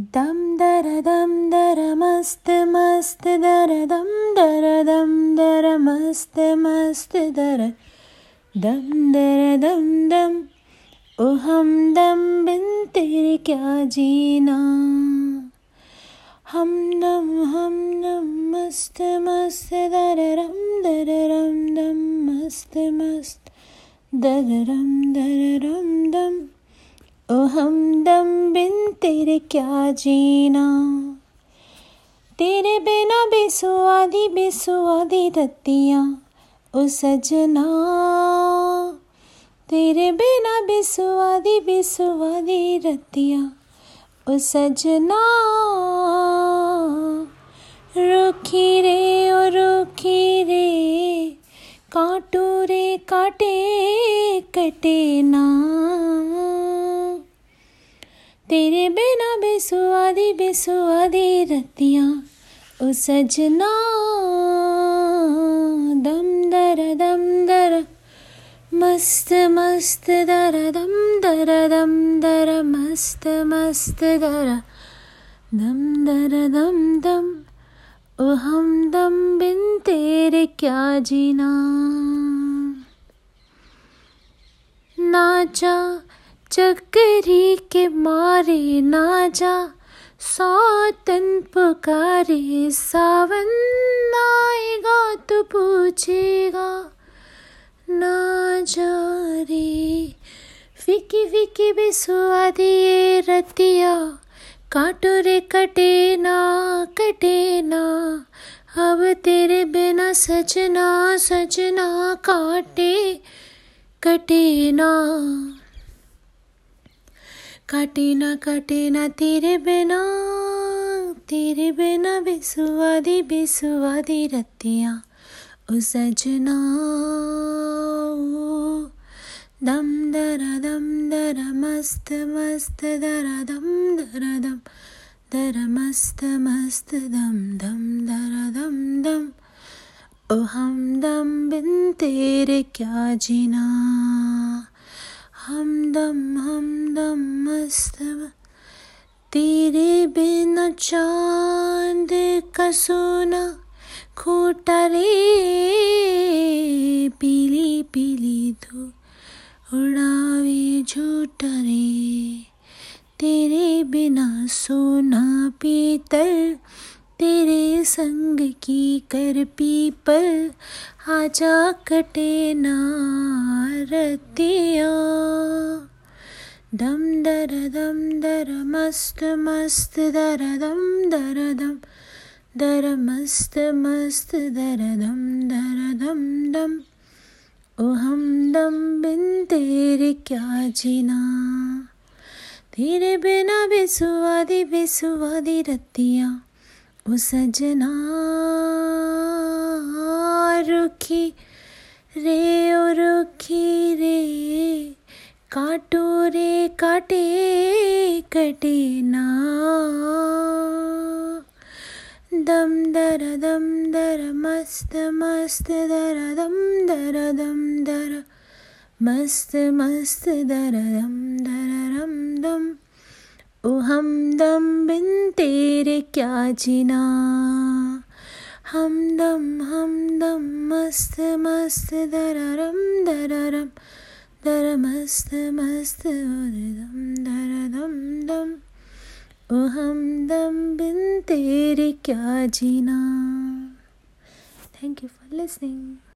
दम दर दम दर मस्त मस्त दर दम दर दम दर मस्त मस्त दर दम दर दम दम ओ हम दम बिन तेरे क्या जीना? हम दम हम दम मस्त मस्त दर रम दर रम दम मस्त मस्त दर रम दर रम दम ओ हमदम बिन तेरे क्या जीना? तेरे बिना बेसुआदी बेसुआदी रतियाँ ओ सजना। तेरे बिना बेसुआदी बेसुआदी रतियाँ ओ सजना। रुखी रे, ओ रुखी रे, काटू रे काटे कटे ना। तेरे बिना बेसुआदी बेसुआदी रतियाँ ओ सजना दम दर दम दर, मस्त मस्त दर, दम दर दम दर, मस्त मस्त दर, दम दर दम दम ओ हम दम बिन तेरे क्या जीना। नाचा चक्करी के मारे ना जा, सौतन पुकारे सावन आएगा तो पूछेगा, ना जा रे। फिकी फिकी बेसुआदी ये रतिया, काटो रे कटे ना कटे ना। अब तेरे बिना सजना सजना काटे, कटे ना। काटे ना काटे ना तेरे बिना तेरे बिना बेसुआदी बेसुआदी रतियाँ ओ दम दरा दम दरा मस्त मस्त दरा दम दरा दम, दरा मस्त मस्त दम दम दरा दम दम। ओ हम दम बिन तेरे क्या जीना। हमदम हमदम मस्त तेरे बिना चाँद का सोना खोटा रे, पीली पीली धू उड़ावे झूठा रे। तेरे बिना सोना पीतल तेरे संग की कर पीपल आजा कटे ना रतिया। दम दर दम दर मस्त मस्त दर दम दर दम, दर मस्त मस्त दर दम दर दम दम। ओ हम दम बिन तेरे क्या जीना? तेरे बिना बेसुआदी बेसुआदी रतियाँ। ओ सजना रुखी रे ओ रुखी रे, काटो रे, काटे कटे ना दम दर दम दर, मस्त मस्त दर, दम दर दम दर, मस्त मस्त दर, दम दर, रम दम। ओ हम दम बिन तेरे क्या जीना? हम दम हम दम मस्त मस्त, दररम दररम दर मस्त मस्त दम दर दम। दम ओ हम दम बिन तेरे क्या जीना? Thank you for listening